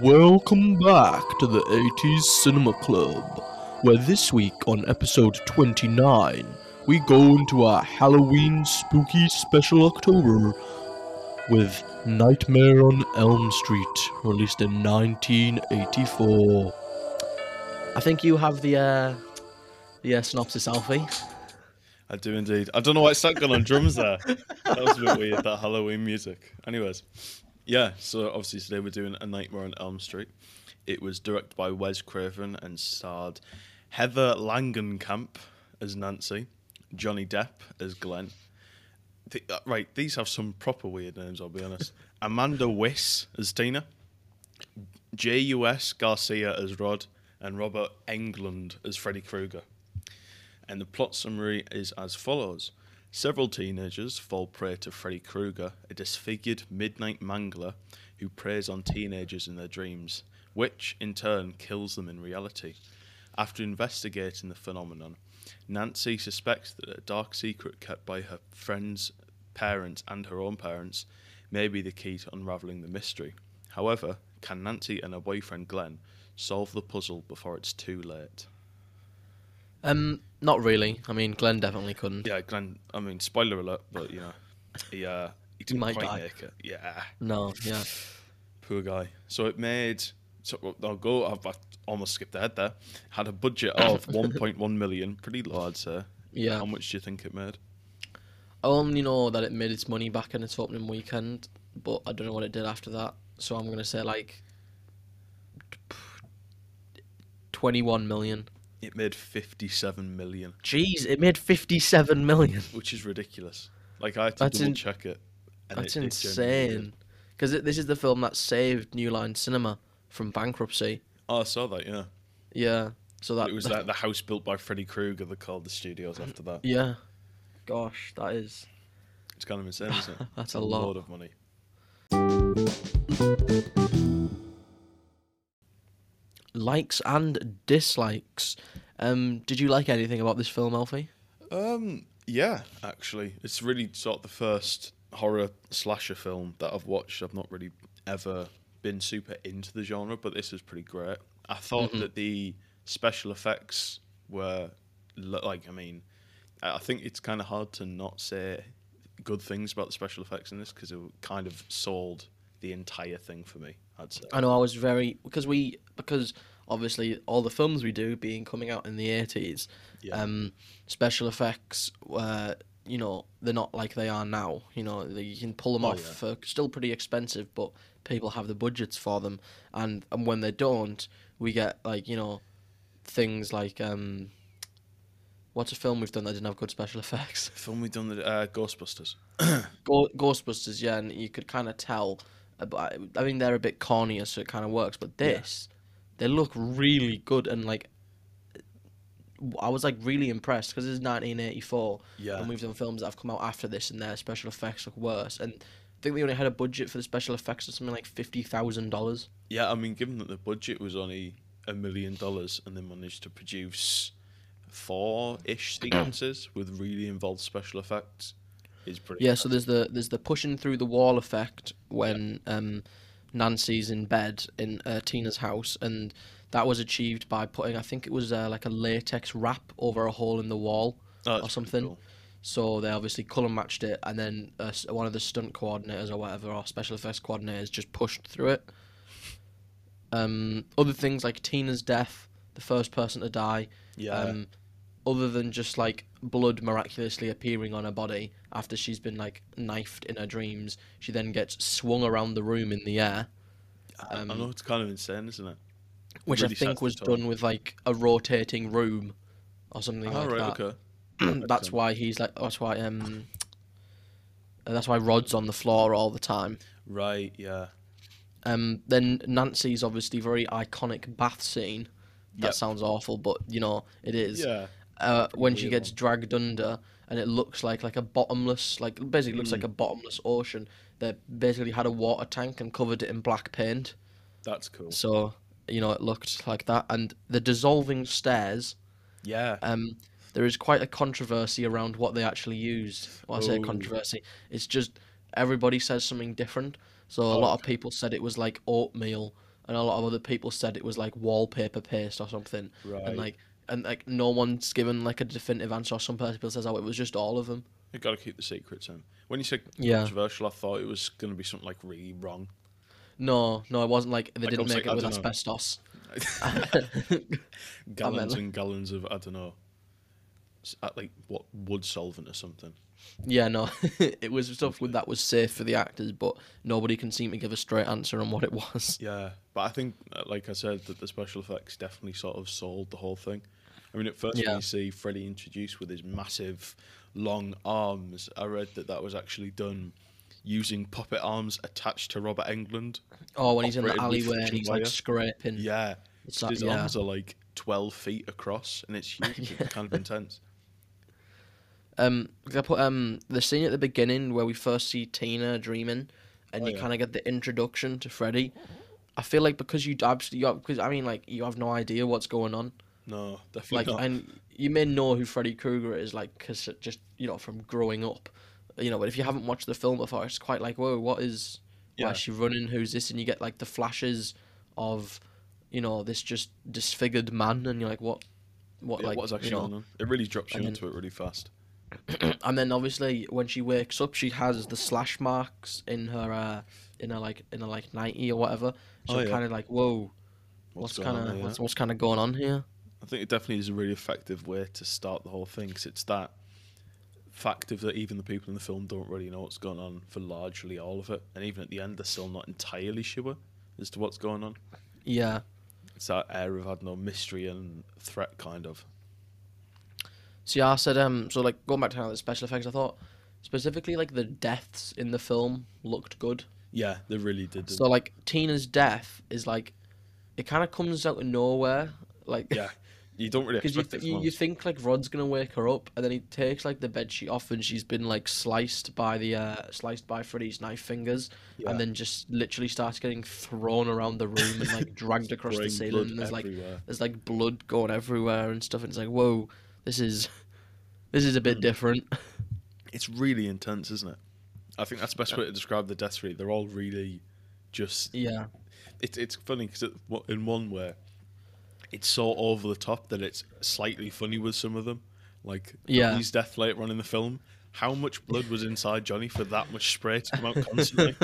Welcome back to the 80s Cinema Club, where this week on episode 29, we go into our Halloween spooky special October with Nightmare on Elm Street, released in 1984. I think you have the uh, the uh, synopsis, Alfie. I do indeed. I don't know why it started going on drums there. That was a bit weird, that Halloween music. Anyways, yeah, so obviously today we're doing A Nightmare on Elm Street. It was directed by Wes Craven and starred Heather Langenkamp as Nancy, Johnny Depp as Glenn. Th- uh, right, these have some proper weird names, I'll be honest. Amanda Wyss as Tina, J.U.S. Garcia as Rod, and Robert Englund as Freddy Krueger. And the plot summary is as follows Several teenagers fall prey to Freddy Krueger, a disfigured midnight mangler who preys on teenagers in their dreams, which in turn kills them in reality. After investigating the phenomenon, Nancy suspects that a dark secret kept by her friends, parents, and her own parents may be the key to unraveling the mystery. However, can Nancy and her boyfriend Glenn solve the puzzle before it's too late? Um, not really. I mean, Glenn definitely couldn't. Yeah, Glenn. I mean, spoiler alert, but you know, he uh, he didn't might quite die. make it. Yeah, No, yeah. poor guy. So it made. So I'll go. I've, i almost skipped ahead there. Had a budget of 1.1 million. Pretty low, I'd say. Yeah. How much do you think it made? I only know that it made its money back in its opening weekend, but I don't know what it did after that. So I'm gonna say like twenty-one million. It made 57 million, Jeez, it made fifty-seven million. which is ridiculous. Like I had to That's double in- check it. and That's it- it genuinely did. insane. Because this is the film that saved New Line Cinema from bankruptcy. Oh, I saw that. Yeah, Yeah. So that it was that the house built by Freddy Krueger that called the studios after that. Yeah. Gosh, that is It's kind of insane, isn't it? that's It's a lot. load of money. Likes and dislikes. Um, did you like anything about this film, Alfie? Um, yeah, actually, it's really sort of the first horror slasher film that I've watched. I've not really ever been super into the genre, but this is pretty great. I thought that the special effects were like, I mean, I I think it's kind of hard to not say good things about the special effects in this because it kind of sold the entire thing for me. I'd say. I know I was very because we because obviously all the films we do being coming out in the eighties, Yeah. um, special effects uh, you know they're not like they are now. You know they- you can pull them Oh, off yeah. for still pretty expensive, but people have the budgets for them, and and when they don't, we get like you know things like um. What's a film we've done that didn't have good special effects? Film we've done the uh, Ghostbusters. Go- Ghostbusters, yeah, and you could kind of tell. But I, I mean, they're a bit cornier, so it kind of works. But this, they look really good, and like, I was like really impressed because this is 1984, Yeah. and we've done films that have come out after this, and their special effects look worse. And I think they only had a budget for the special effects of something like fifty thousand dollars. Yeah, I mean, given that the budget was only a million dollars and they managed to produce four ish sequences with really involved special effects, is pretty. Yeah, so there's the there's the pushing through the wall effect when um, Nancy's in bed in uh, Tina's house, and that was achieved by putting I think it was uh, like a latex wrap over a hole in the wall Oh, or something. cool. So they obviously colour matched it, and then uh, one of the stunt coordinators or whatever or special effects coordinators just pushed through it. Um, other things like Tina's death, the first person to die, Yeah, um, other than just like blood miraculously appearing on her body after she's been like knifed in her dreams, she then gets swung around the room in the air, I, I um, know it's kind of insane, isn't it? which Really I think was done with like a rotating room or something Oh, like right, that. okay. that's why he's like. That's why um. That's why Rod's on the floor all the time. Right, yeah. Um, then Nancy's obviously very iconic bath scene. That Yep. sounds awful, but you know it is. Yeah, uh, when she gets dragged under and it looks like like a bottomless like basically looks Mm. like a bottomless ocean they basically had a water tank and covered it in black paint that's cool. so you know it looked like that and the dissolving stairs Yeah, um there is quite a controversy around what they actually used when i say Oh. controversy it's just everybody says something different so a Oh, lot of people said it was like oatmeal and a lot of other people said it was like wallpaper paste or something, Right. and like and like no one's given like a definitive answer. Or some people says, oh, it was just all of them. You got to keep the secrets in. When you said Yeah. controversial, I thought it was going to be something like really wrong. No, no, it wasn't like they Like, didn't make like, it with I asbestos. gallons like- and gallons of I don't know, uh, like what wood solvent or something. Yeah, no, it was stuff with that was safe for the actors, but nobody can seem to give a straight answer on what it was. Yeah, but I think, uh, like I said, that the special effects definitely sort of sold the whole thing. I mean, at first Yeah. when you see Freddy introduced with his massive, long arms, I read that that was actually done using puppet arms attached to Robert Englund. Oh, when he's in the Operated with alleyway and friction he's like scraping. Yeah, It's like- his yeah. arms are like twelve feet across, and it's huge. It's kind of intense. Um, I put um the scene at the beginning where we first see Tina dreaming, and Oh, you yeah. kind of get the introduction to Freddy. I feel like because you absolutely because I mean like you have no idea what's going on. No, definitely Like not. and you may know who Freddy Krueger is like because just you know from growing up, you know. But if you haven't watched the film before, it's quite like whoa, what is why Yeah. is she running? Who's this? And you get like the flashes of, you know, this just disfigured man, and you're like what, what Yeah, like what's actually you know, going on? It really drops you then- into it really fast. and then obviously when she wakes up, she has the slash marks in her uh, in her like in her like nighty or whatever. So Oh, yeah. kind of like whoa, what's, kind of what's what's kind of going on here? I think it definitely is a really effective way to start the whole thing because it's that fact of that even the people in the film don't really know what's going on for largely all of it, and even at the end they're still not entirely sure as to what's going on. Yeah, It's that air of I don't know mystery and threat kind of. So yeah, I said um so like going back to kind of the special effects, I thought specifically like the deaths in the film looked good. Yeah, they really did. So like Tina's death is like it kind of comes out of nowhere, like yeah, you don't really because you, th- it. you you think like Rod's gonna wake her up, and then he takes like the bed sheet off, and she's been like sliced by the uh sliced by Freddy's knife fingers, Yeah. and then just literally starts getting thrown around the room and like dragged across the ceiling. And there's like there's like blood going everywhere and stuff, and it's like whoa, this is this is a Hmm. bit different. It's really intense, isn't it? I think that's the best way to describe the death rate. They're all really just yeah. it's it's funny because it, in one way, it's so over the top that it's slightly funny with some of them. Like Yeah. Johnny's death later on in the film, how much blood was inside Johnny for that much spray to come out constantly?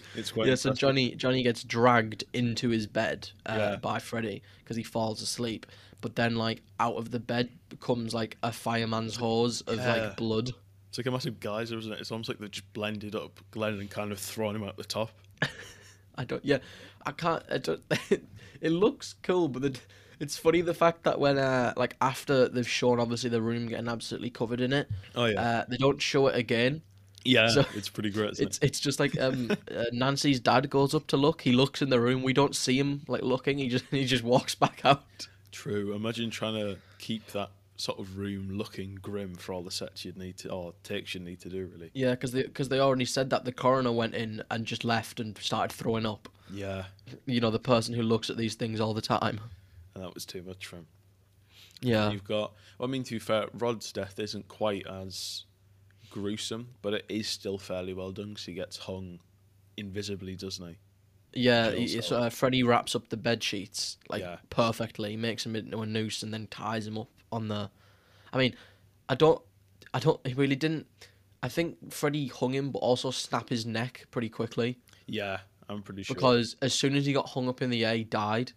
it's quite yeah, so. Johnny Johnny gets dragged into his bed uh, Yeah. by Freddy because he falls asleep. But then, like out of the bed comes like a fireman's hose of Yeah. like blood. It's like a massive geyser, isn't it? It's almost like they've just blended up Glenn and kind of thrown him out the top. I don't. Yeah, I can't. I don't. it looks cool, but the, it's funny the fact that when uh like after they've shown obviously the room getting absolutely covered in it, Oh yeah, uh they don't show it again. yeah, so- it's pretty great. It's it's just like um uh, Nancy's dad goes up to look. He looks in the room. We don't see him like looking. He just he just walks back out. True. Imagine trying to keep that sort of room looking grim for all the sets you'd need to, or takes you'd need to do. Really. Yeah, because they because they already said that the coroner went in and just left and started throwing up. Yeah, You know, the person who looks at these things all the time. And that was too much for him. Yeah, You've got. Well, I mean, to be fair, Rod's death isn't quite as gruesome, but it is still fairly well done because he gets hung invisibly, doesn't he? yeah. it's, uh, Freddy wraps up the bed sheets like Yeah. perfectly, makes him into a noose, and then ties him up on the. I mean, I don't, I don't. He really didn't. I think Freddy hung him, but also snapped his neck pretty quickly Yeah, I'm pretty sure. because as soon as he got hung up in the air, he died.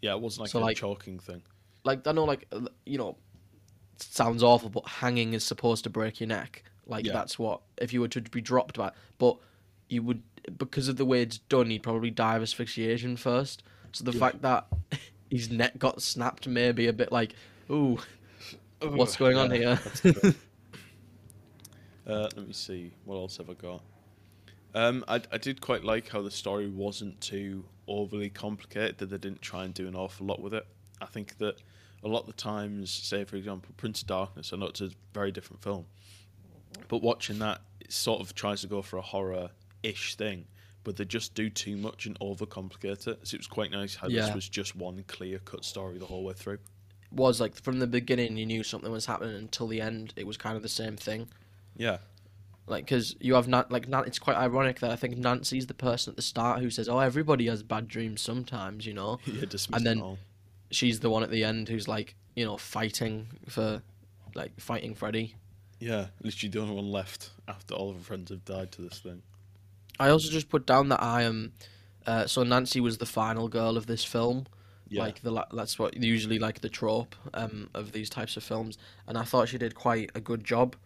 Yeah, it wasn't like so, a like- choking thing. like I know like uh, you know it sounds awful but hanging is supposed to break your neck like Yeah. that's what if you were to be dropped by but you would because of the way it's done he'd probably die of asphyxiation first so the Yeah. fact that his neck got snapped maybe a bit like ooh what's Ugh, going on here uh, let me see. What else have I got? Um, I, I did quite like how the story wasn't too overly complicated, that they didn't try and do an awful lot with it. I think that a lot of the times, say for example, Prince of Darkness, I know it's a very different film, but watching that, it sort of tries to go for a horror ish thing, but they just do too much and overcomplicate it. So it was quite nice how Yeah. this was just one clear cut story the whole way through. It was like from the beginning you knew something was happening until the end it was kind of the same thing Yeah. Like, because you have not like Nan- it's quite ironic that I think Nancy's the person at the start who says, "Oh, everybody has bad dreams sometimes," you know. Yeah, And then- all. She's the one at the end who's like, you know, fighting for, like, fighting Freddy. Yeah, literally the only one left after all of her friends have died to this thing. I also just put down that I am, uh, so Nancy was the final girl of this film. Yeah, Like the that's what usually like the trope um of these types of films, and I thought she did quite a good job.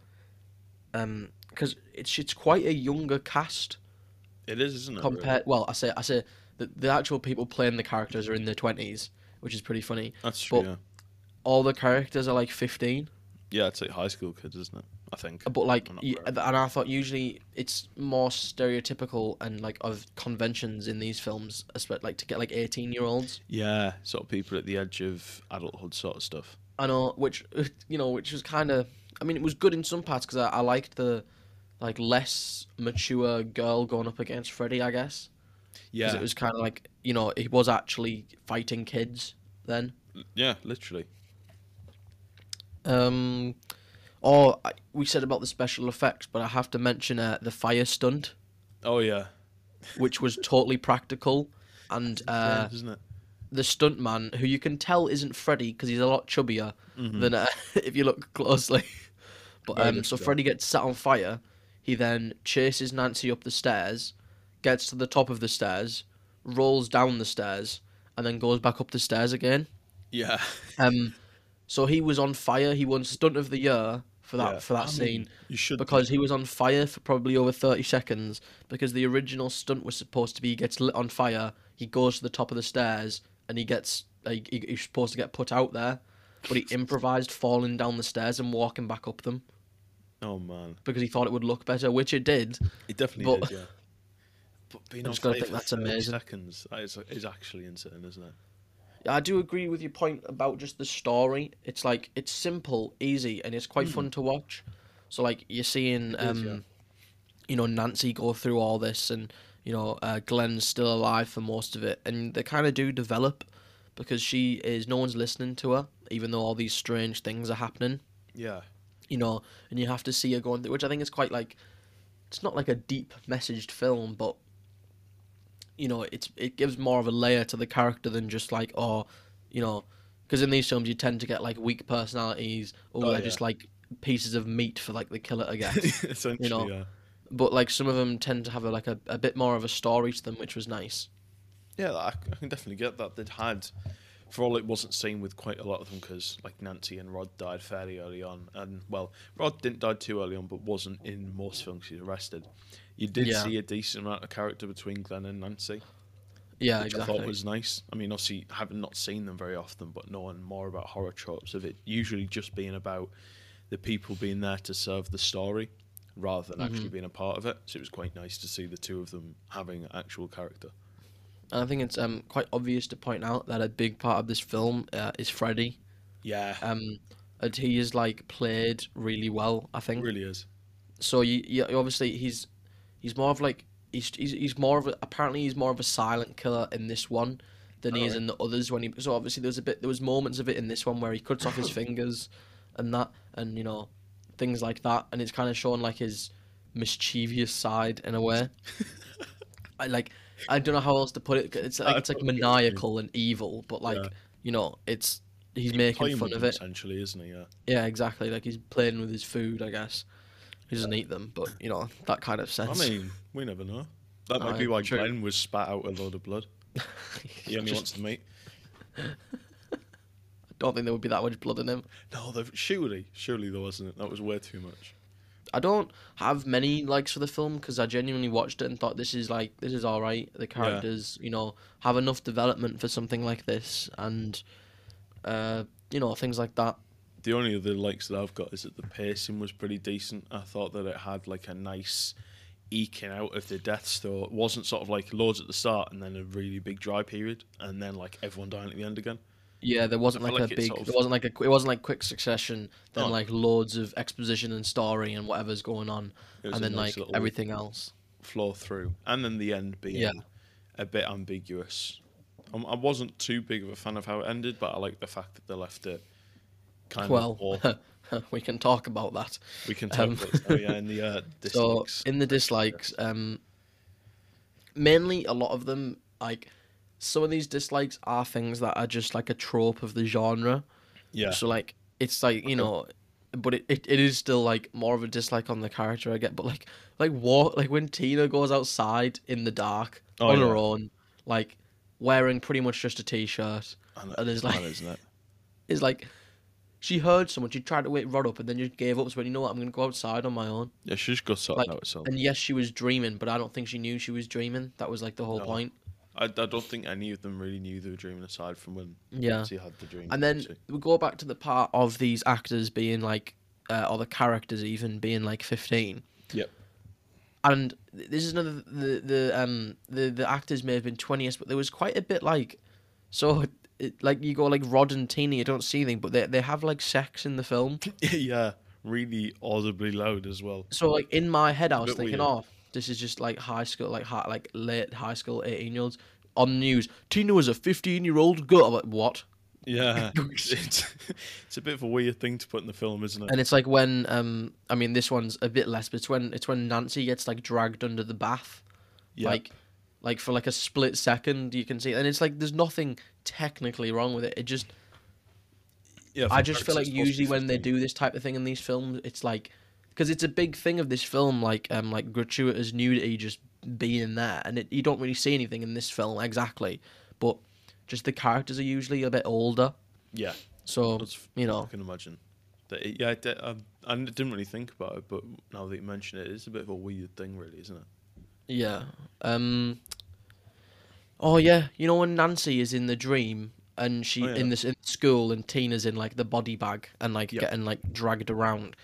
Um, because it's it's quite a younger cast it is, isn't it? really? Well, I say I say the the actual people playing the characters are in their twenties, which is pretty funny. That's true. but- yeah, All the characters are like fifteen, yeah, it's like high school kids, isn't it? I think. Uh, but like, and I thought usually it's more stereotypical and like of conventions in these films, espe- like to get like eighteen year olds. Yeah, sort of people at the edge of adulthood, sort of stuff. I know, which you know, which was kind of. I mean, it was good in some parts because I, I liked the like less mature girl going up against Freddy. I guess Yeah, it was kind of like you know he was actually fighting kids then. yeah, literally. Um, or I, we said about the special effects, but I have to mention uh, the fire stunt, Oh yeah, which was totally practical, and uh, yeah, isn't it? the stuntman, who you can tell isn't Freddy because he's a lot chubbier than uh, if you look closely. But um, so so. Freddy gets set on fire. He then chases Nancy up the stairs, gets to the top of the stairs, rolls down the stairs, and then goes back up the stairs again. Yeah, Um, so he was on fire. He won stunt of the year for that yeah. for that I mean, scene you should because he was on fire for probably over 30 seconds because the original stunt was supposed to be he gets lit on fire he goes to the top of the stairs and he gets like, he, he's supposed to get put out there but he improvised falling down the stairs and walking back up them Oh man, because he thought it would look better which it did it definitely But- did. Yeah. But being on just gonna think that's amazing. Seconds that is, is actually insane, isn't it? Yeah, I do agree with your point about just the story. It's like it's simple, easy, and it's quite fun to watch. So like you're seeing, Hmm. is, um, yeah. you know, Nancy go through all this, and you know, uh, Glenn's still alive for most of it, and they kind of do develop because she is no one's listening to her, even though all these strange things are happening. Yeah, You know, and you have to see her going through, which I think is quite like, it's not like a deep messaged film, but you know, it's it gives more of a layer to the character than just like, oh, you know, because in these films you tend to get like weak personalities, or Oh, they're yeah. just like pieces of meat for like the killer to get. essentially. know, yeah. but like some of them tend to have a, like a, a bit more of a story to them, which was nice. Yeah, I, I can definitely get that. They'd had, for all it wasn't seen with quite a lot of them, because like Nancy and Rod died fairly early on, and well, Rod didn't die too early on, but wasn't in most films he's arrested. You did Yeah. see a decent amount of character between Glenn and Nancy, Yeah, which I thought was nice. I mean, obviously, having not seen them very often, but knowing more about horror tropes of it usually just being about the people being there to serve the story rather than actually Mm-hmm. being a part of it. So it was quite nice to see the two of them having actual character. And I think it's um quite obvious to point out that a big part of this film uh, is Freddy. Yeah, Um, and he is like played really well. I think. really is. so you, you obviously he's he's more of like he's, he's he's more of a apparently he's more of a silent killer in this one than he is Alright. in the others when he so obviously there's a bit there was moments of it in this one where he cuts off his fingers and that and you know things like that and it's kind of showing like his mischievous side in a way I like I don't know how else to put it it's like it's like totally get what you mean. maniacal and evil but like Yeah. you know it's he's making fun of it essentially, isn't he? Yeah. yeah, exactly. Like he's playing with his food, I guess. He doesn't eat them, but you know that kind of sense. I mean, we never know. That might Aye, be why true. Glenn was spat out a load of blood. He only Just- wants to meet. I don't think there would be that much blood in him. No, there- surely, surely there wasn't. That was way too much. I don't have many likes for the film because I genuinely watched it and thought this is like this is all right. The characters, you know, have enough development for something like this, and uh, you know things like that. The only other likes that I've got is that the pacing was pretty decent. I thought that it had like a nice eking out of the deaths, though it wasn't sort of like loads at the start and then a really big dry period, and then like everyone dying at the end again. Yeah, there wasn't like, like a big. sort of- It wasn't like a. It wasn't like quick succession. Then Oh. like loads of exposition and story and whatever's going on, and then nice like everything else. flow through, and then the end being Yeah. a bit ambiguous. Um, I wasn't too big of a fan of how it ended, but I like the fact that they left it kind Well, of. Or, we can talk about that. We can talk Um, about oh, yeah, in the uh, So dislikes. in the dislikes, um, mainly a lot of them like some of these dislikes are things that are just like a trope of the genre. yeah, So like it's like you know, but it, it, it is still like more of a dislike on the character I get. But like like what like when Tina goes outside in the dark Oh, on yeah. her own, like wearing pretty much just a t-shirt, and and it's like isn't it? is like. She heard someone. She tried to wake Rod up, and then just gave up. So, you know what? I'm gonna go outside on my own. Yeah, she just got sorted Like, out herself. And yes, she was dreaming, but I don't think she knew she was dreaming. That was like the whole No. point. I, I don't think any of them really knew they were dreaming aside from when Yeah. she had the dream. And then we go back to the part of these actors being like, uh, or the characters even being like 15. Yep. And this is another the the um the the actors may have been 20s, but there was quite a bit like, so it, like you go like Rod and Teeny, you don't see anything, but they they have like sex in the film. yeah, really audibly loud as well. So like in my head, I was thinking, weird. oh, this is just like high school, like high, like late high school, 18 year olds on the news. Tina was a 15 year old girl. I'm like, what? Yeah, it's, it's a bit of a weird thing to put in the film, isn't it? And it's like when um I mean this one's a bit less, but it's when it's when Nancy gets like dragged under the bath. yeah, Like like for like a split second you can see and it's like there's nothing technically wrong with it. It just yeah. I just feel like characters supposed to usually when they do this type of thing in these films it's like because it's a big thing of this film like um like gratuitous nudity just being there and it, you don't really see anything in this film exactly. But just the characters are usually a bit older. yeah, So, that's, you know, I can imagine. That it, yeah, I, I, I didn't really think about it, but now that you mention it, it's a bit of a weird thing, really, isn't it? Yeah. Um. Oh yeah, you know when Nancy is in the dream and she Oh, yeah. in this in school and Tina's in like the body bag and like Yeah. getting like dragged around.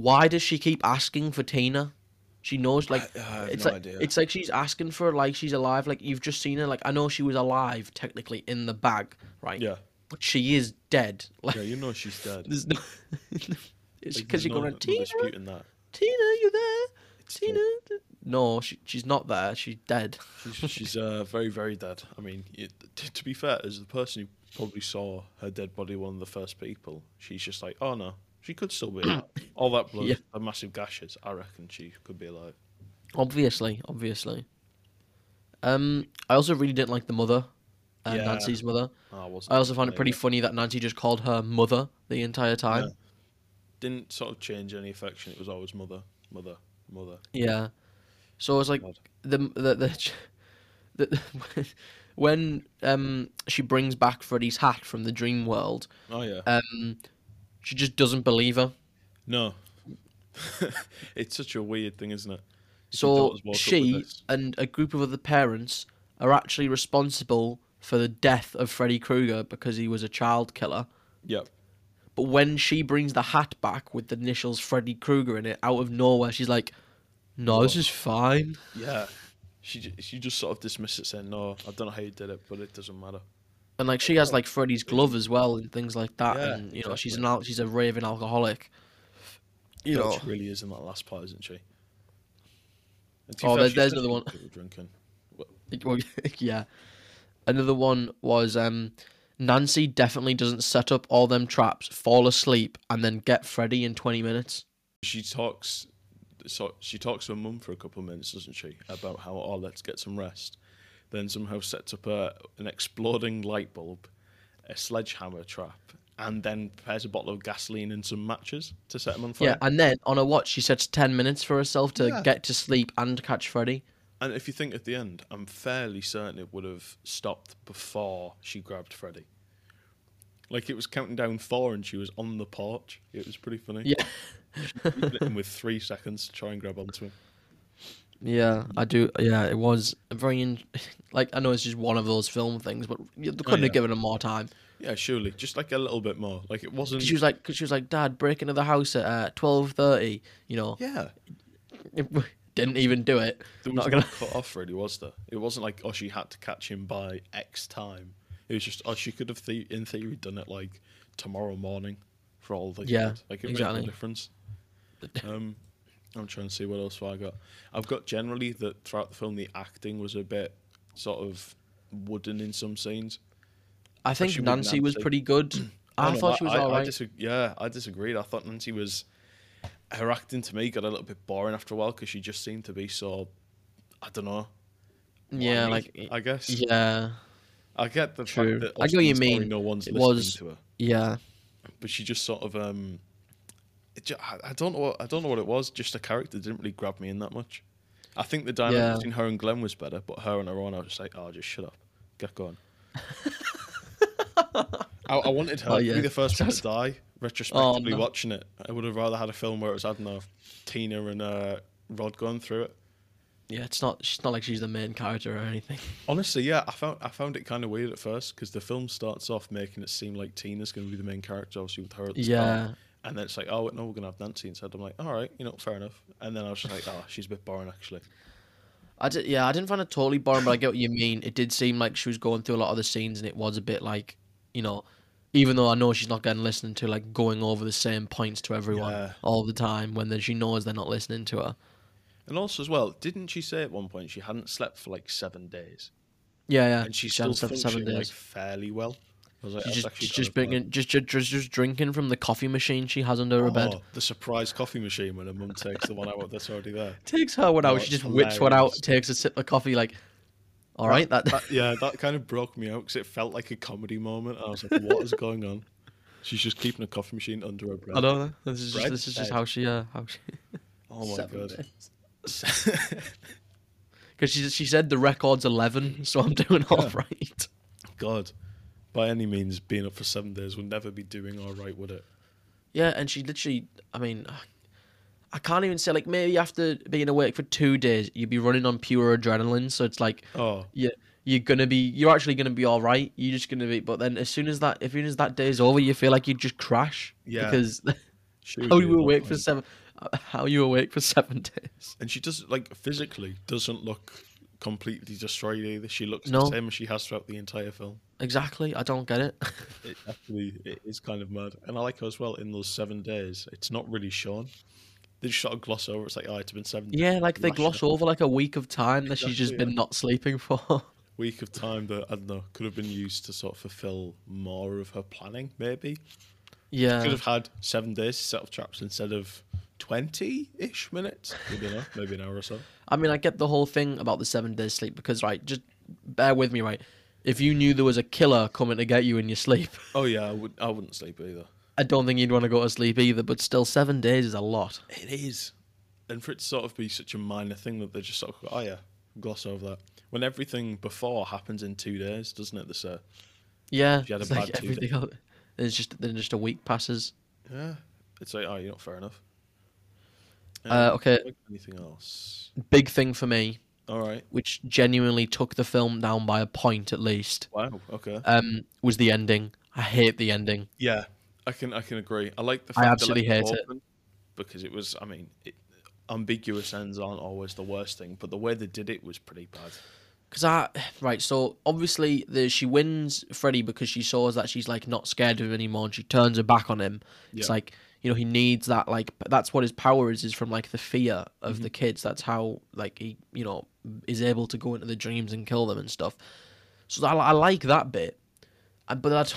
Why does she keep asking for Tina? She knows like it's no like idea. it's like she's asking for like she's alive. Like you've just seen her. Like I know she was alive technically in the bag, right? Yeah, But she is dead. Like yeah, you know she's dead. there's no. it's Like, because there's you're no, going Tina. disputing that. Tina, you there? It's Tina. No, she she's not there. She's dead. She's, she's uh, very, very dead. I mean, it, t- to be fair, as the person who probably saw her dead body, one of the first people, she's just like, oh no, she could still be alive. All that blood, Yeah. the massive gashes, I reckon she could be alive. Obviously, obviously. Um, I also really didn't like the mother, uh, Yeah. Nancy's mother. Oh, I, wasn't I also found it pretty funny that Nancy just called her mother the entire time. Yeah. Didn't sort of change any affection. It was always mother, mother, mother. Yeah. So I was like, God. the the the, the when um she brings back Freddy's hat from the dream world, Oh yeah. um, she just doesn't believe her. no. it's such a weird thing, isn't it? If So daughters woke up with she and a group of other parents are actually responsible for the death of Freddy Krueger because he was a child killer. Yep. But when she brings the hat back with the initials Freddy Krueger in it out of nowhere, she's like, "No, this is fine." Yeah. She she just sort of dismisses it, saying, "No, I don't know how you did it, but it doesn't matter." And like she has like Freddy's glove as well and things like that. Yeah, and you know she's an al- she's a raving alcoholic. You know, she really is in that last part, isn't she? And to be Oh, fair, there's- she's there's definitely another one. Drinking. Well, yeah. Another one was um, Nancy definitely doesn't set up all them traps, fall asleep, and then get Freddy in twenty minutes. She talks, so she talks to her mum for a couple of minutes, doesn't she, about how oh let's get some rest. Then somehow sets up a, an exploding light bulb, a sledgehammer trap, and then prepares a bottle of gasoline and some matches to set them on fire. Yeah, and then on a watch, she sets ten minutes for herself to Yeah. get to sleep and catch Freddy. And if you think at the end, I'm fairly certain it would have stopped before she grabbed Freddy. Like it was counting down four and she was on the porch. It was pretty funny. Yeah. Leaving it in with three seconds to try and grab onto him. Yeah, I do. Yeah, it was very in- like I know it's just one of those film things, but you- they couldn't yeah. have given him more time. Yeah, surely, just like a little bit more. Like it wasn't. 'Cause she was like, cause she was like, Dad, break into the house at uh, twelve thirty. You know, yeah, didn't even do it. there was Not gonna. cut off really, was there? It wasn't like oh she had to catch him by X time. It was just oh she could have the- in theory done it like tomorrow morning, for all the Yeah, like it made exactly. no difference. Um, I'm trying to see what else I got. I've got generally that throughout the film the acting was a bit sort of wooden in some scenes. I think with Nancy was pretty good. I no, thought she was I, all I disag- yeah, I disagreed. I thought Nancy was. Her acting to me got a little bit boring after a while because she just seemed to be so. I don't know. yeah, whiny, like I guess. yeah, I get the True. fact that I get what you mean. No one's It listening was- to her, yeah. but she just sort of um. It I don't know. What, I don't know what it was. Just the character didn't really grab me in that much. I think the dynamic Yeah. between her and Glenn was better, but her and her own, I was just like, oh, just shut up, get going. I, I wanted her Oh, to be the first one to die. Retrospectively no. watching it, I would have rather had a film where it was I don't know, Tina and uh, Rod going through it. Yeah, it's not. It's not like she's the main character or anything. Honestly, yeah, I found I found it kind of weird at first because the film starts off making it seem like Tina's going to be the main character, obviously with her at the start. And then it's like, oh no, we're gonna have Nancy instead. I'm like, all right, you know, fair enough. And then I was just like, oh, she's a bit boring actually. I did. Yeah, I didn't find it totally boring, but I get what you mean. It did seem like she was going through a lot of the scenes, and it was a bit like, you know, even though I know she's not getting listened to, like going over the same points to everyone Yeah. all the time when then she knows they're not listening to her. And also as well, didn't she say at one point she hadn't slept for like seven days, Yeah, yeah. and she's she still hadn't slept for seven functioning like days. fairly well. Like, She's just, she's just mad. drinking, just, just, just, just drinking from the coffee machine she has under her bed. Oh, the surprise coffee machine when her mum takes the one out that's already there. Takes her one out. Oh, she it's just whips one out, takes a sip of coffee. Like, all right, that. That- yeah, that kind of broke me out because it felt like a comedy moment. I was like, what is going on? She's just keeping a coffee machine under her breath. I don't know. This is just, this is just how she, uh, how she. Oh my Seven god. Because she she said the record's eleven, so I'm doing all Yeah. right. God, by any means, being up for seven days would never be doing all right, would it? Yeah, and she literally, I mean, I can't even say like maybe after being awake for two days, you'd be running on pure adrenaline. So it's like, Oh, yeah, you're gonna be, you're actually gonna be all right. You're just gonna be, but then as soon as that, as soon as that day is over, you feel like you just crash. Yeah. Because how you awake for seven, how you awake for seven days? And she does like physically doesn't look completely destroyed either. She looks No. the same as she has throughout the entire film. Exactly. I don't get it. It actually it is kind of mad, and I like her as well. In those seven days, it's not really shown. They just sort of gloss over. It's like, oh, it's been seven. days. yeah, like they gloss over like a week of time that she's just Exactly, been yeah. not sleeping for. week of time that I don't know could have been used to sort of fulfill more of her planning. Maybe yeah. could have had seven days to set up traps instead of twenty-ish minutes. Maybe enough. Maybe an hour or so. I mean, I get the whole thing about the seven days sleep because, right, just bear with me, right? If you knew there was a killer coming to get you in your sleep, Oh yeah, I would. I wouldn't sleep either. I don't think you'd want to go to sleep either. But still, seven days is a lot. It is, and for it to sort of be such a minor thing that they just sort of go, oh yeah, gloss over that. When everything before happens in two days, doesn't it? This uh, Yeah, If you had a it's like bad two everything else. It's just then just a week passes. yeah, it's like oh, you're not fair enough. Uh, Um, okay. Anything else? Big thing for me, All right. which genuinely took the film down by a point at least, Wow. Okay. um, was the ending. I hate the ending. Yeah, I can I can agree. I like the Fact I absolutely hate it. because it was. I mean, it, ambiguous ends aren't always the worst thing, but the way they did it was pretty bad. Cause I right, so obviously the she wins Freddy because she shows that she's like not scared of him anymore, and she turns her back on him. It's like you know he needs that like that's what his power is is from like the fear of Mm-hmm. the kids. That's how like he you know is able to go into the dreams and kill them and stuff. So I, I like that bit, Uh, but that's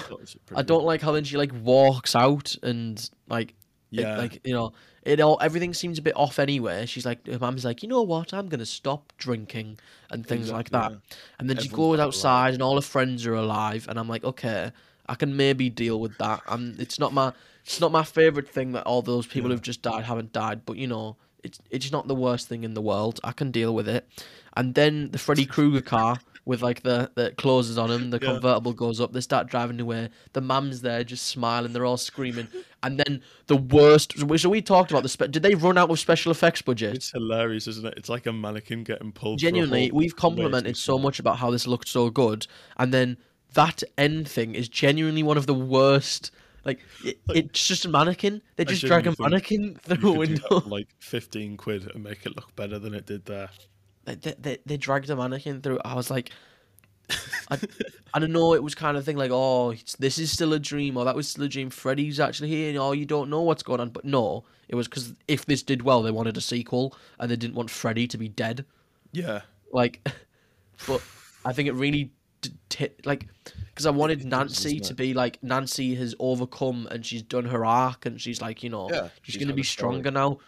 I don't like how then she like walks out and like it- Yeah. like you know it all everything seems a bit off anyway. She's like her mom's like you know what I'm gonna stop drinking and things like that. Exactly, And then she goes outside and all her friends are alive and I'm like okay I can maybe deal with that. I'm it's not my it's not my favorite thing that all those people Yeah. who've just died haven't died, but you know it's it's not the worst thing in the world. I can deal with it. And then the Freddy Krueger car with like the that closes on him, the Yeah. convertible goes up. They start driving away. The mum's there just smiling. They're all screaming. And then the worst. So we- talked about the. Spe- did they run out of special effects budget? It's hilarious, isn't it? It's like a mannequin getting pulled. Genuinely, we've complimented so much about how this looked so good, and then that end thing is genuinely one of the worst. Like it, it's just a mannequin. They just drag a mannequin through a could do that window. like fifteen quid and make it look better than it did there. They, they, they, dragged a mannequin through. I was like, I, I don't know. It was kind of thing like, oh, it's, this is still a dream, or that was still a dream. Freddy's actually here, and oh, you don't know what's going on. But no, it was because if this did well, they wanted a sequel, and they didn't want Freddy to be dead. Yeah, Like, but I think it really hit like because I wanted Nancy to be like Nancy has overcome and she's done her arc and she's like you know Yeah, she's, she's gonna be a story. stronger now.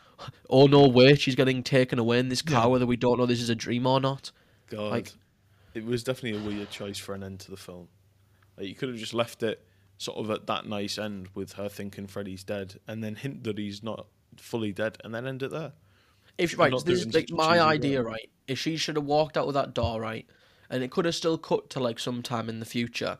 Oh no, wait, she's getting taken away in this car Yeah. whether we don't know this is a dream or not. God, Like- it was definitely a weird choice for an end to the film. Like, you could have just left it sort of at that nice end with her thinking Freddy's dead, and then hint that he's not fully dead, and then end it there. If right, so this is like my idea, right? If she should have walked out of that door, right, and it could have still cut to like sometime in the future,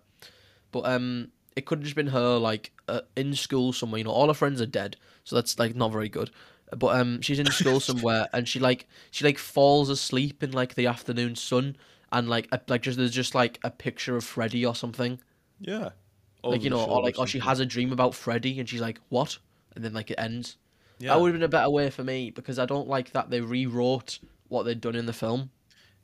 but um, it could have just been her like uh, in school somewhere. You know, all her friends are dead, so that's like not very good. But um, she's in school somewhere, and she like she like falls asleep in like the afternoon sun, and like a, like just there's just like a picture of Freddy or something, Yeah. like you know, or like or she has a dream about Freddy, and she's like, what? And then like it ends. Yeah. That would have been a better way for me because I don't like that they rewrote what they'd done in the film.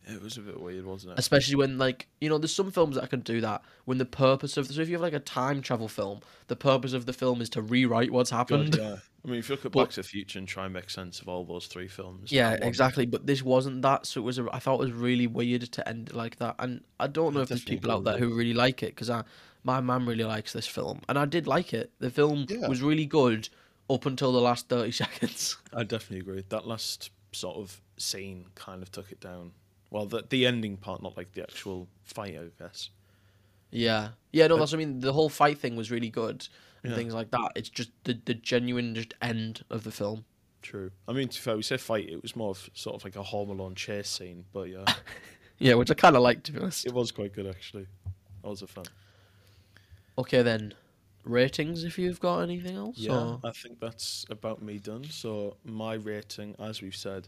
It was a bit weird, wasn't it? Especially when, like, you know, there's some films that can do that. When the purpose of so if you have like a time travel film, the purpose of the film is to rewrite what's happened. God, yeah. I mean, if you look at But- Back to the Future and try and make sense of all those three films. Yeah, exactly. But this wasn't that, so it was. A, I thought it was really weird to end it like that. And I don't know I if there's people out there who really like it because I, my mum really likes this film, and I did like it. The film Yeah. was really good up until the last thirty seconds. I definitely agree. That last sort of scene kind of took it down. Well, the the ending part, not like the actual fight, I guess. Yeah, yeah, no, that's. what I mean, the whole fight thing was really good and Yeah. things like that. It's just the the genuine just end of the film. True. I mean, to be fair, we say fight. It was more of sort of like a Home Alone chase scene, but yeah, Yeah, which I kind of liked to be honest. it was quite good actually. That was a fun. Okay then, ratings if you've got anything else. Yeah, or- I think that's about me done. So my rating, as we've said,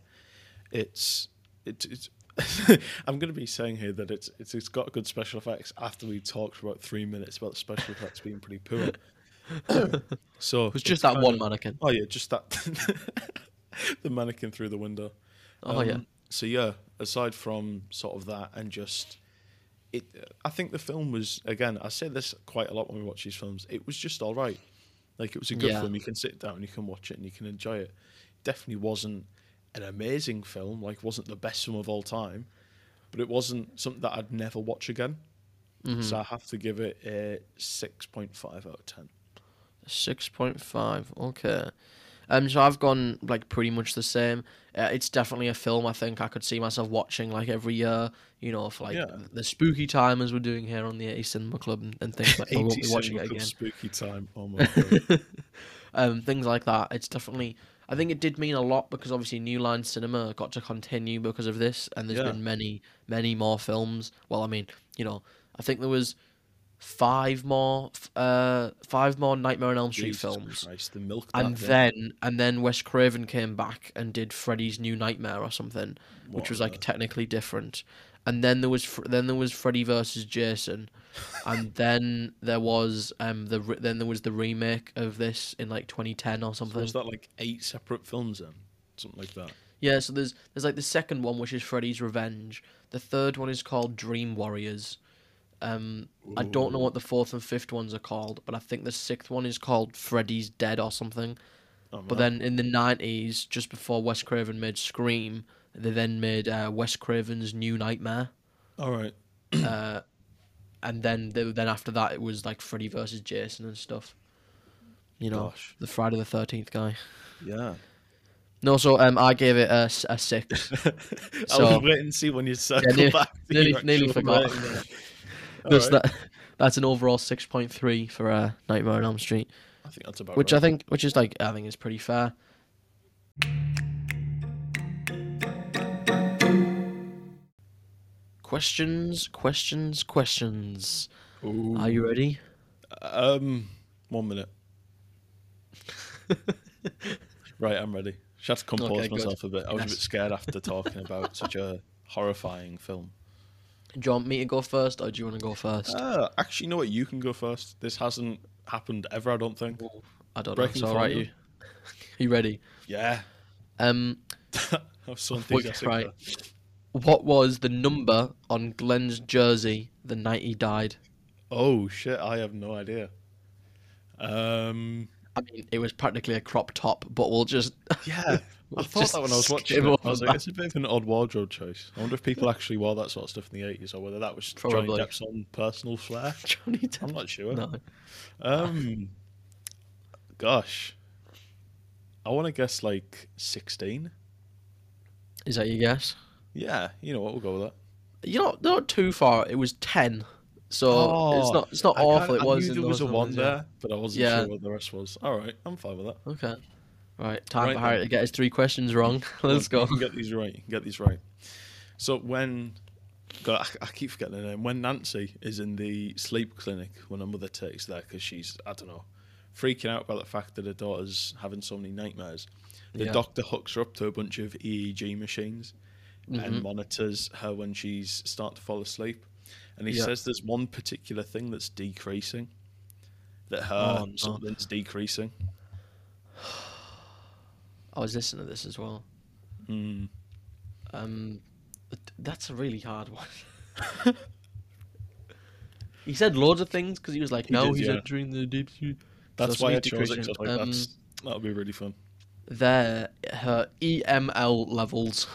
it's it's. it's I'm going to be saying here that it's, it's it's got good special effects after we talked for about three minutes about the special effects being pretty poor. so It was just that one of- mannequin. Oh yeah, just that the mannequin through the window. Oh yeah. Um, So yeah, aside from sort of that and just it, I think the film was again. I say this quite a lot when we watch these films. It was just all right. Like it was a good Yeah. film. You can sit down, and you can watch it, and you can enjoy it. Definitely wasn't an amazing film. Like wasn't the best film of all time, but it wasn't something that I'd never watch again. Mm-hmm. So I have to give it a six point five out of ten. Six point five. Okay. Um, so I've gone like pretty much the same. Uh, it's definitely a film I think I could see myself watching like every year. You know, for like Yeah. the spooky time as we're doing here on the 80 Cinema Club and, and things like that. I won't be watching it again. Spooky time. Oh um, things like that. It's definitely. I think it did mean a lot because obviously New Line Cinema got to continue because of this, and there's Yeah. been many, many more films. Well, I mean, you know, I think there was five more, uh, five more Nightmare on Elm Street Jesus films, Christ, the milk. and then and then Wes Craven came back and did Freddy's New Nightmare or something, which was like technically different. And then there was then there was Freddy versus Jason, and then there was um the re- then there was the remake of this in like 2010 or So something. was that like eight separate films then? Something like that. Yeah, so there's there's like the second one which is Freddy's Revenge. The third one is called Dream Warriors. Um, I don't know what the fourth and fifth ones are called, but I think the sixth one is called Freddy's Dead or something. Oh, But then in the nineties, just before Wes Craven made Scream, they then made uh, Wes Craven's New Nightmare. all right. uh, and then they, then after that, it was like Freddy versus Jason and stuff. You know, Gosh. the Friday the Thirteenth guy. Yeah. No, so um, I gave it a, a six. I So- was waiting to see when you circle nearly- back. nearly- nearly forgot. rating there. That's that. That's an overall six point three for uh, Nightmare on Elm Street, I think that's about which right. I think, which is like, I think is pretty fair. Questions, questions, questions. Ooh. Are you ready? Um, one minute. right, I'm ready. Just have to compose Okay, good. myself a bit. I was a bit scared after talking about such a horrifying film. Do you want me to go first, or do you want to go first? Uh, actually, you know what? You can go first. This hasn't happened ever, I don't think. I don't know. breaking It's all right. You, you ready? Yeah. Um, I was so enthusiastic. right. there. What was the number on Glenn's jersey the night he died? Oh shit! I have no idea. Um, I mean, it was practically a crop top, but we'll just yeah, I thought that when I was watching it. I was like, it's a bit of an odd wardrobe choice. I wonder if people actually wore that sort of stuff in the 80s or whether that was Probably. Johnny Depp's own personal flair. Johnny Depp. I'm not sure. No. Um, gosh. I want to guess like 16. Is that your guess? Yeah, you know what, we'll go with that. You're not not too far. It was ten. So it's Oh, not it's not I awful. It was. I knew there was a one numbers, yeah. there, but I wasn't Yeah. sure what the rest was. All right, I'm fine with that. Okay. Right. Time Right for Harry then. to get his three questions wrong. Let's go. get these right. Get these right. So when, God, I, I keep forgetting her name. When Nancy is in the sleep clinic, when her mother takes there because she's I don't know, freaking out about the fact that her daughter's having so many nightmares. The Yeah. doctor hooks her up to a bunch of EEG machines Mhm. and monitors her when she's starting to fall asleep. And he Yeah. says there's one particular thing that's decreasing. That her Oh, no. something's decreasing. I was listening to this as well. Mm. Um, that's a really hard one. he said loads of things because he was like, He "No, did, he's yeah. entering the deep sea." That's So why I chose it. 'cause I decreasing. was like, Um, that'll be really fun. There, her EML levels.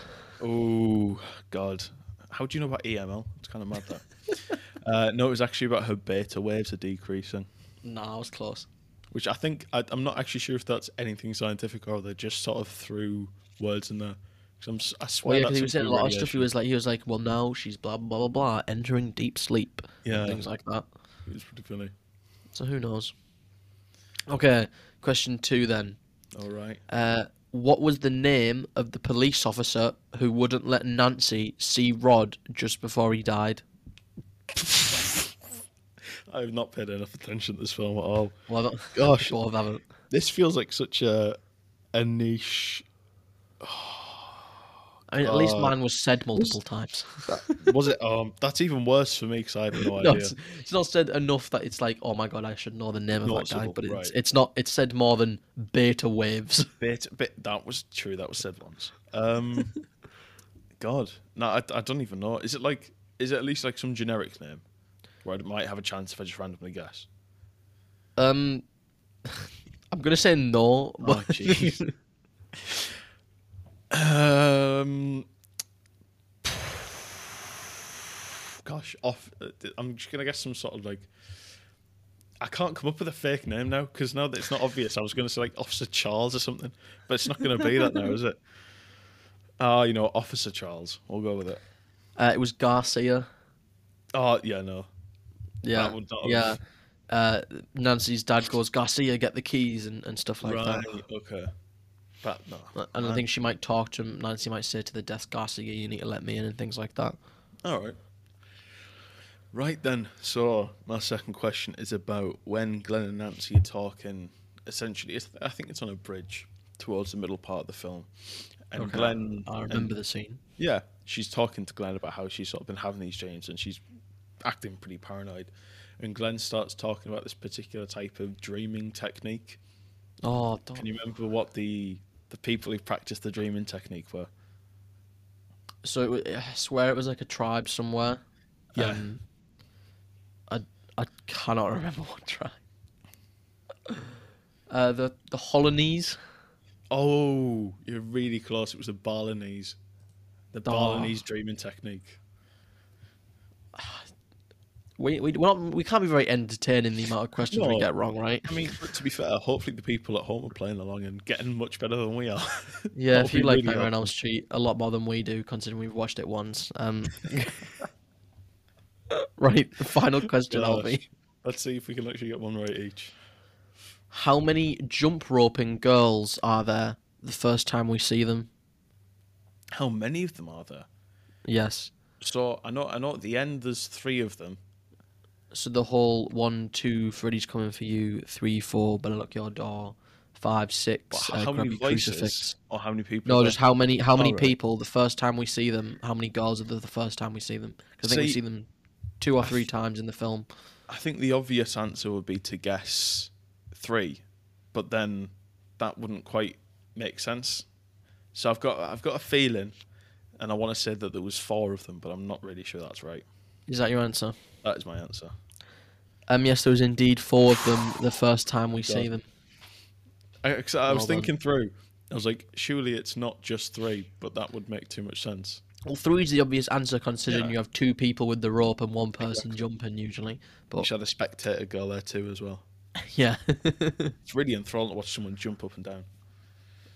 Oh God, how do you know about EML? It's kind of mad that. uh, no, it was actually about her beta waves are decreasing, Nah, I was close. which I think I, I'm not actually sure if that's anything scientific or they just sort of threw words in there. 'Cause I'm, I Well, swear yeah, that's because he was saying a lot of stuff. He was like, he was like, "Well, now she's blah blah blah blah, entering deep sleep." Yeah. things like that. It was pretty funny. So who knows? Okay, question two then. All right. Uh, what was the name of the police officer who wouldn't let Nancy see Rod just before he died? I have not paid enough attention to this film at all. Well, I Gosh. both haven't. This feels like such a a niche. Oh, I mean, at least God. mine was said multiple times. Was it? Um, that's even worse for me because I have no no, idea. it's, it's not said enough that it's like, oh my god, I should know the name of that guy. Noticeable, But it's right. it's not. It's said more than beta waves. bit, bit. That was true. That was said once. Um, God, no, I, I don't even know. Is it like? Is it at least like some generic name, where I might have a chance if I just randomly guess? Um, I'm gonna say no. Oh, But jeez. Um, gosh, off. uh, I'm just gonna guess some sort of like. I can't come up with a fake name now because now that it's not obvious, I was going to say like Officer Charles or something, but it's not going to be that now, is it? Ah, you know, Officer Charles. We'll go with it. uh, it was Garcia. Oh yeah, no. Yeah, That would not have- yeah. Uh, Nancy's dad goes Garcia, get the keys and, and stuff like right. that. Okay. But no. And I think she might talk to him. Nancy might say to the desk, ah, Garcia, you need to let me in and things like that. All right. Right then. So my second question is about when Glenn and Nancy are talking. Essentially, I think it's on a bridge towards the middle part of the film, and Okay, Glenn. I and- remember the scene. yeah, she's talking to Glenn about how she's sort of been having these dreams, and she's acting pretty paranoid. And Glenn starts talking about this particular type of dreaming technique. Oh, don't. Can you remember what the the people who practiced the dreaming technique were? So it, wa- I swear it was like a tribe somewhere. Yeah. Um, I I cannot remember what tribe. Uh, the the Holonese. Oh, you're really close. It was the Balinese. The Oh. Balinese dreaming technique. We we not, we can't be very entertaining the amount of questions we get wrong, right? I mean, to be fair, hopefully the people at home are playing along and getting much better than we are. Yeah, if you like really Nightmare on. Elm Street a lot more than we do, considering we've watched it once. Um, right, the final question Gosh. be: Let's see if we can actually get one right each. How many jump roping girls are there the first time we see them? How many of them are there? Yes. So I know, I know. At the end, there's three of them. So the whole one, two, Freddy's coming for you, three, four, better lock your door, five, six, how, uh, how many your voices? crucifix. Or how many people? No, just how many how many Alright. people the first time we see them? How many girls are there the first time we see them? 'Cause I think we See- see them two or three th- times in the film. I think the obvious answer would be to guess three, but then that wouldn't quite make sense. So I've got I've got a feeling, and I want to say that there was four of them, but I'm not really sure that's right. Is that your answer? That is my answer. Um, yes, there was indeed four of them the first time we see them. I, 'cause I was Well thinking through I was like, surely it's not just three, but that would make too much sense. Well, three is the obvious answer considering Yeah. you have two people with the rope and one person jumping usually. You But should have a spectator girl there too as well. yeah, It's really enthralling to watch someone jump up and down.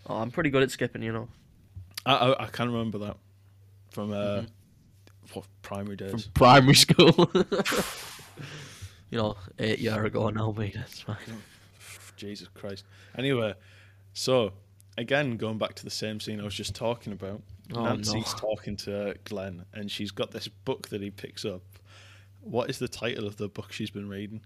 oh, I'm pretty good at skipping, you know. I I, I can remember that from uh, what primary days. From primary school. you know, eight year ago now, mate. That's fine. Jesus Christ. Anyway, so again, going back to the same scene I was just talking about, Oh, Nancy's no. talking to Glenn, and she's got this book that he picks up. What is the title of the book she's been reading?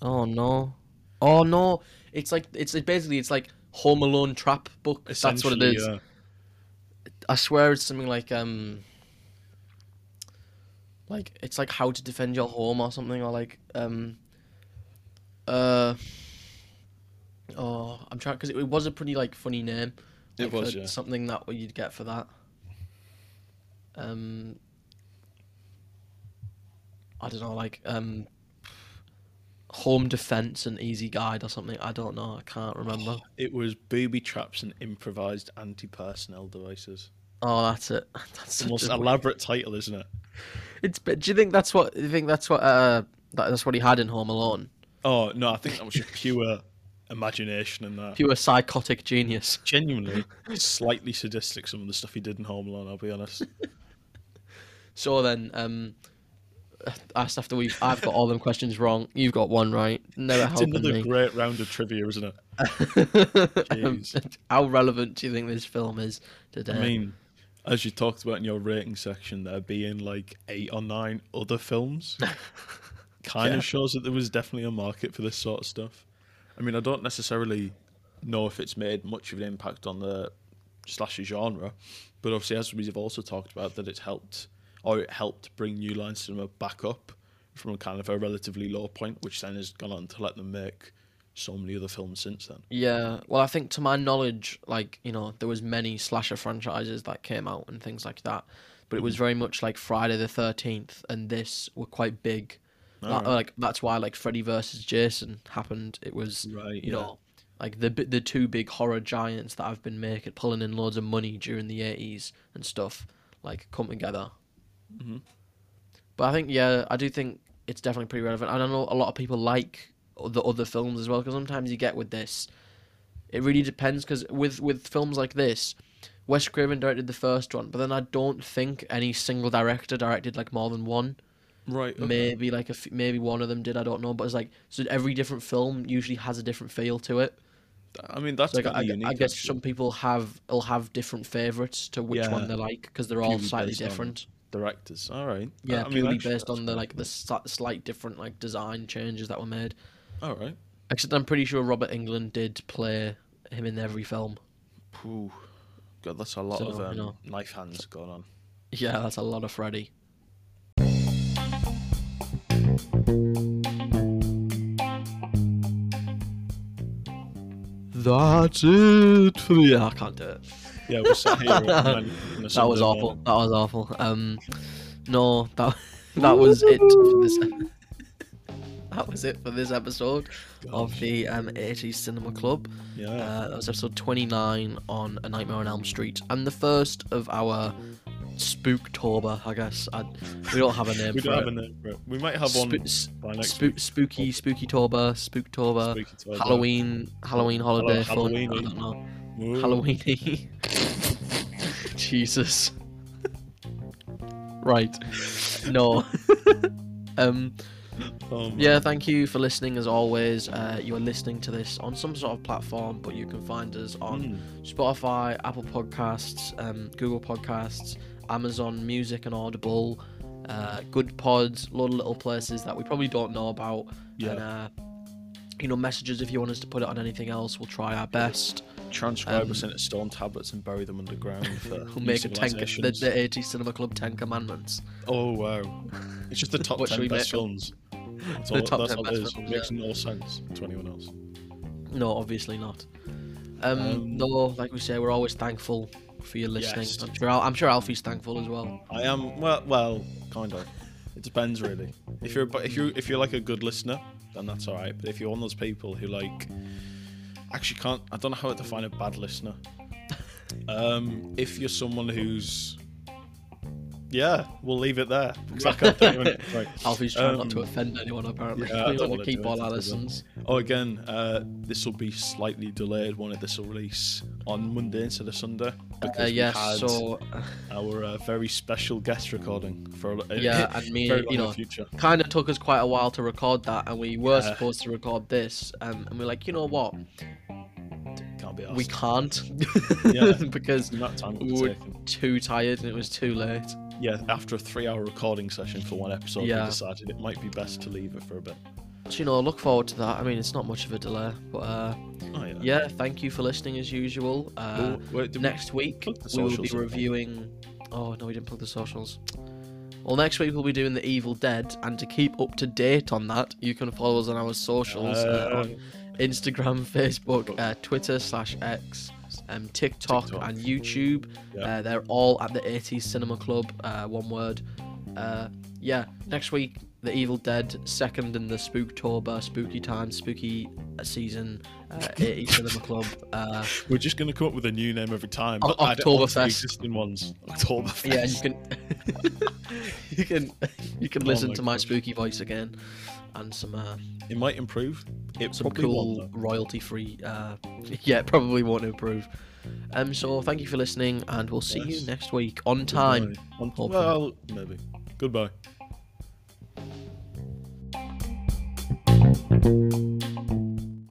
Oh no. Oh no. It's like it's it basically it's like Home Alone trap book. That's what it is. I swear it's something like um like it's like how to defend your home or something or like um uh oh I'm trying because it, it was a pretty like funny name. It was, yeah. something that you'd get for that. Um I don't know like um home defense and easy guide or something. I don't know. I can't remember. It was booby traps and improvised anti-personnel devices. Oh, that's it. That's The most elaborate title, isn't it? It's. But do you think that's what? Do you think that's what? Uh, that, that's what he had in Home Alone. Oh no, I think that was just pure imagination and that. Pure psychotic genius. Genuinely, slightly sadistic. Some of the stuff he did in Home Alone. I'll be honest. So then, um, asked after we've, I've got all them questions wrong. You've got one right. Never It's helping another me. great round of trivia, isn't it? Um, How relevant do you think this film is today? I mean, as you talked about in your rating section, there being like eight or nine other films, kind Yeah. of shows that there was definitely a market for this sort of stuff. I mean, I don't necessarily know if it's made much of an impact on the slasher genre, but obviously, as we've also talked about, that it's helped or it helped bring New Line Cinema back up from a kind of a relatively low point, which then has gone on to let them make so many other films since then. Yeah, well, I think to my knowledge, like you know, there was many slasher franchises that came out and things like that, but it was Mm. very much like Friday the Thirteenth and this were quite big. That- Alright. Like that's why like Freddy versus Jason happened. It was Right, you yeah. know, like the the two big horror giants that have been making pulling in loads of money during the eighties and stuff, like come together. Mhm. But I think yeah, I do think it's definitely pretty relevant. And I know a lot of people like the other films as well because sometimes you get with this, it really depends because with with films like this, Wes Craven directed the first one, but then I don't think any single director directed like more than one. Right. okay. Maybe like a f- maybe one of them did. I don't know, but it's like so every different film usually has a different feel to it. I mean, that's So, like I, unique. I guess actually. some people have will have different favorites to which Yeah. one they like because they're all Purely slightly different. directors. All right. Yeah, I mean, purely actually, based on the like the sli- slight different like design changes that were made. All right. Except I'm pretty sure Robert Englund did play him in every film. Ooh. God, that's a lot So, of you um, know. knife hands going on. Yeah, that's a lot of Freddy. That's it for the Yeah, I can't do it. Yeah, we're sat here. and then- and That was awful. morning. That was awful. Um, no, that that was it for this. that was it for this episode of the um 80s Cinema Club. Yeah. Uh, that was episode 29 on A Nightmare on Elm Street, and the first of our Spooktober, I guess. I, we don't have a name we for don't it. have a name for it. We might have one Sp- s- by next Spook, week. spooky, spooky Tober, Spooktober, Spooky Halloween, Halloween holiday fun. I Halloweeny. don't know. Ooh. Halloweeny. Jesus. right. No. um. Oh. Yeah, thank you for listening as always. Uh, you are listening to this on some sort of platform, but you can find us on Mm. Spotify, Apple Podcasts, um, Google Podcasts, Amazon Music and Audible, uh, Good Pods, a lot of little places that we probably don't know about. Yeah. And, uh, you know, messages if you want us to put it on anything else, we'll try our best. Transcribe Um, us into stone tablets and bury them underground for We'll make a ten, the, the 80 Cinema Club 10 Commandments. Oh wow! It's just the top ten best films. That's The all, top that's 10 all best it Makes no sense to anyone else. No, obviously not. Um, Um, no, like we say, we're always thankful for your listening. Yes. I'm sure, I'm sure Alfie's thankful as well. I am well, well, kind of. It depends really. If you're if you if you're like a good listener, then that's all right. But if you're one of those people who like actually can't. I don't know how to define a bad listener. Um, if you're someone who's, yeah, we'll leave it there because I can't think of anything. Right. Alfie's trying not to Um, offend anyone apparently. yeah, we want wanna keep do all our lessons. Oh, again, uh, this will be slightly delayed. One of this will release on Monday instead of Sunday because Uh, we had so our uh, very special guest recording for yeah, and me, you know, kind of took us quite a while to record that, and we were Yeah. supposed to record this, um, and we're like, you know what, Can't be we can't, Yeah. because we were too tired and it was too late. Yeah, after a three-hour recording session for one episode, Yeah. we decided it might be best to leave it for a bit. So you know, look forward to that. I mean, it's not much of a delay, but uh, Oh yeah. yeah, thank you for listening as usual. Uh, Oh, wait, did we- next week we will be I reviewing. Oh no, we didn't plug the socials. Well, next week we'll be doing the Evil Dead, and to keep up to date on that, you can follow us on our socials uh, Uh, on Instagram, Facebook, uh, Twitter slash X, um, TikTok, TikTok. and YouTube. Yeah. Uh, they're all at the 80s Cinema Club. Uh, one word. Uh, yeah, next week the Evil Dead, second in the Spooktober, spooky time, spooky uh, season, uh, 80s Cinema Club. Uh, We're just gonna come up with a new name every time. O- but add the Oktoberfest. existing ones. Oktoberfest. yeah, you can you can you can Oh listen my to my spooky voice again, and some uh, It might improve. It some probably cool royalty free. Uh, yeah, probably won't improve. Um, so thank you for listening, and we'll see Yes. you next week on time. On-. Well, maybe. Goodbye.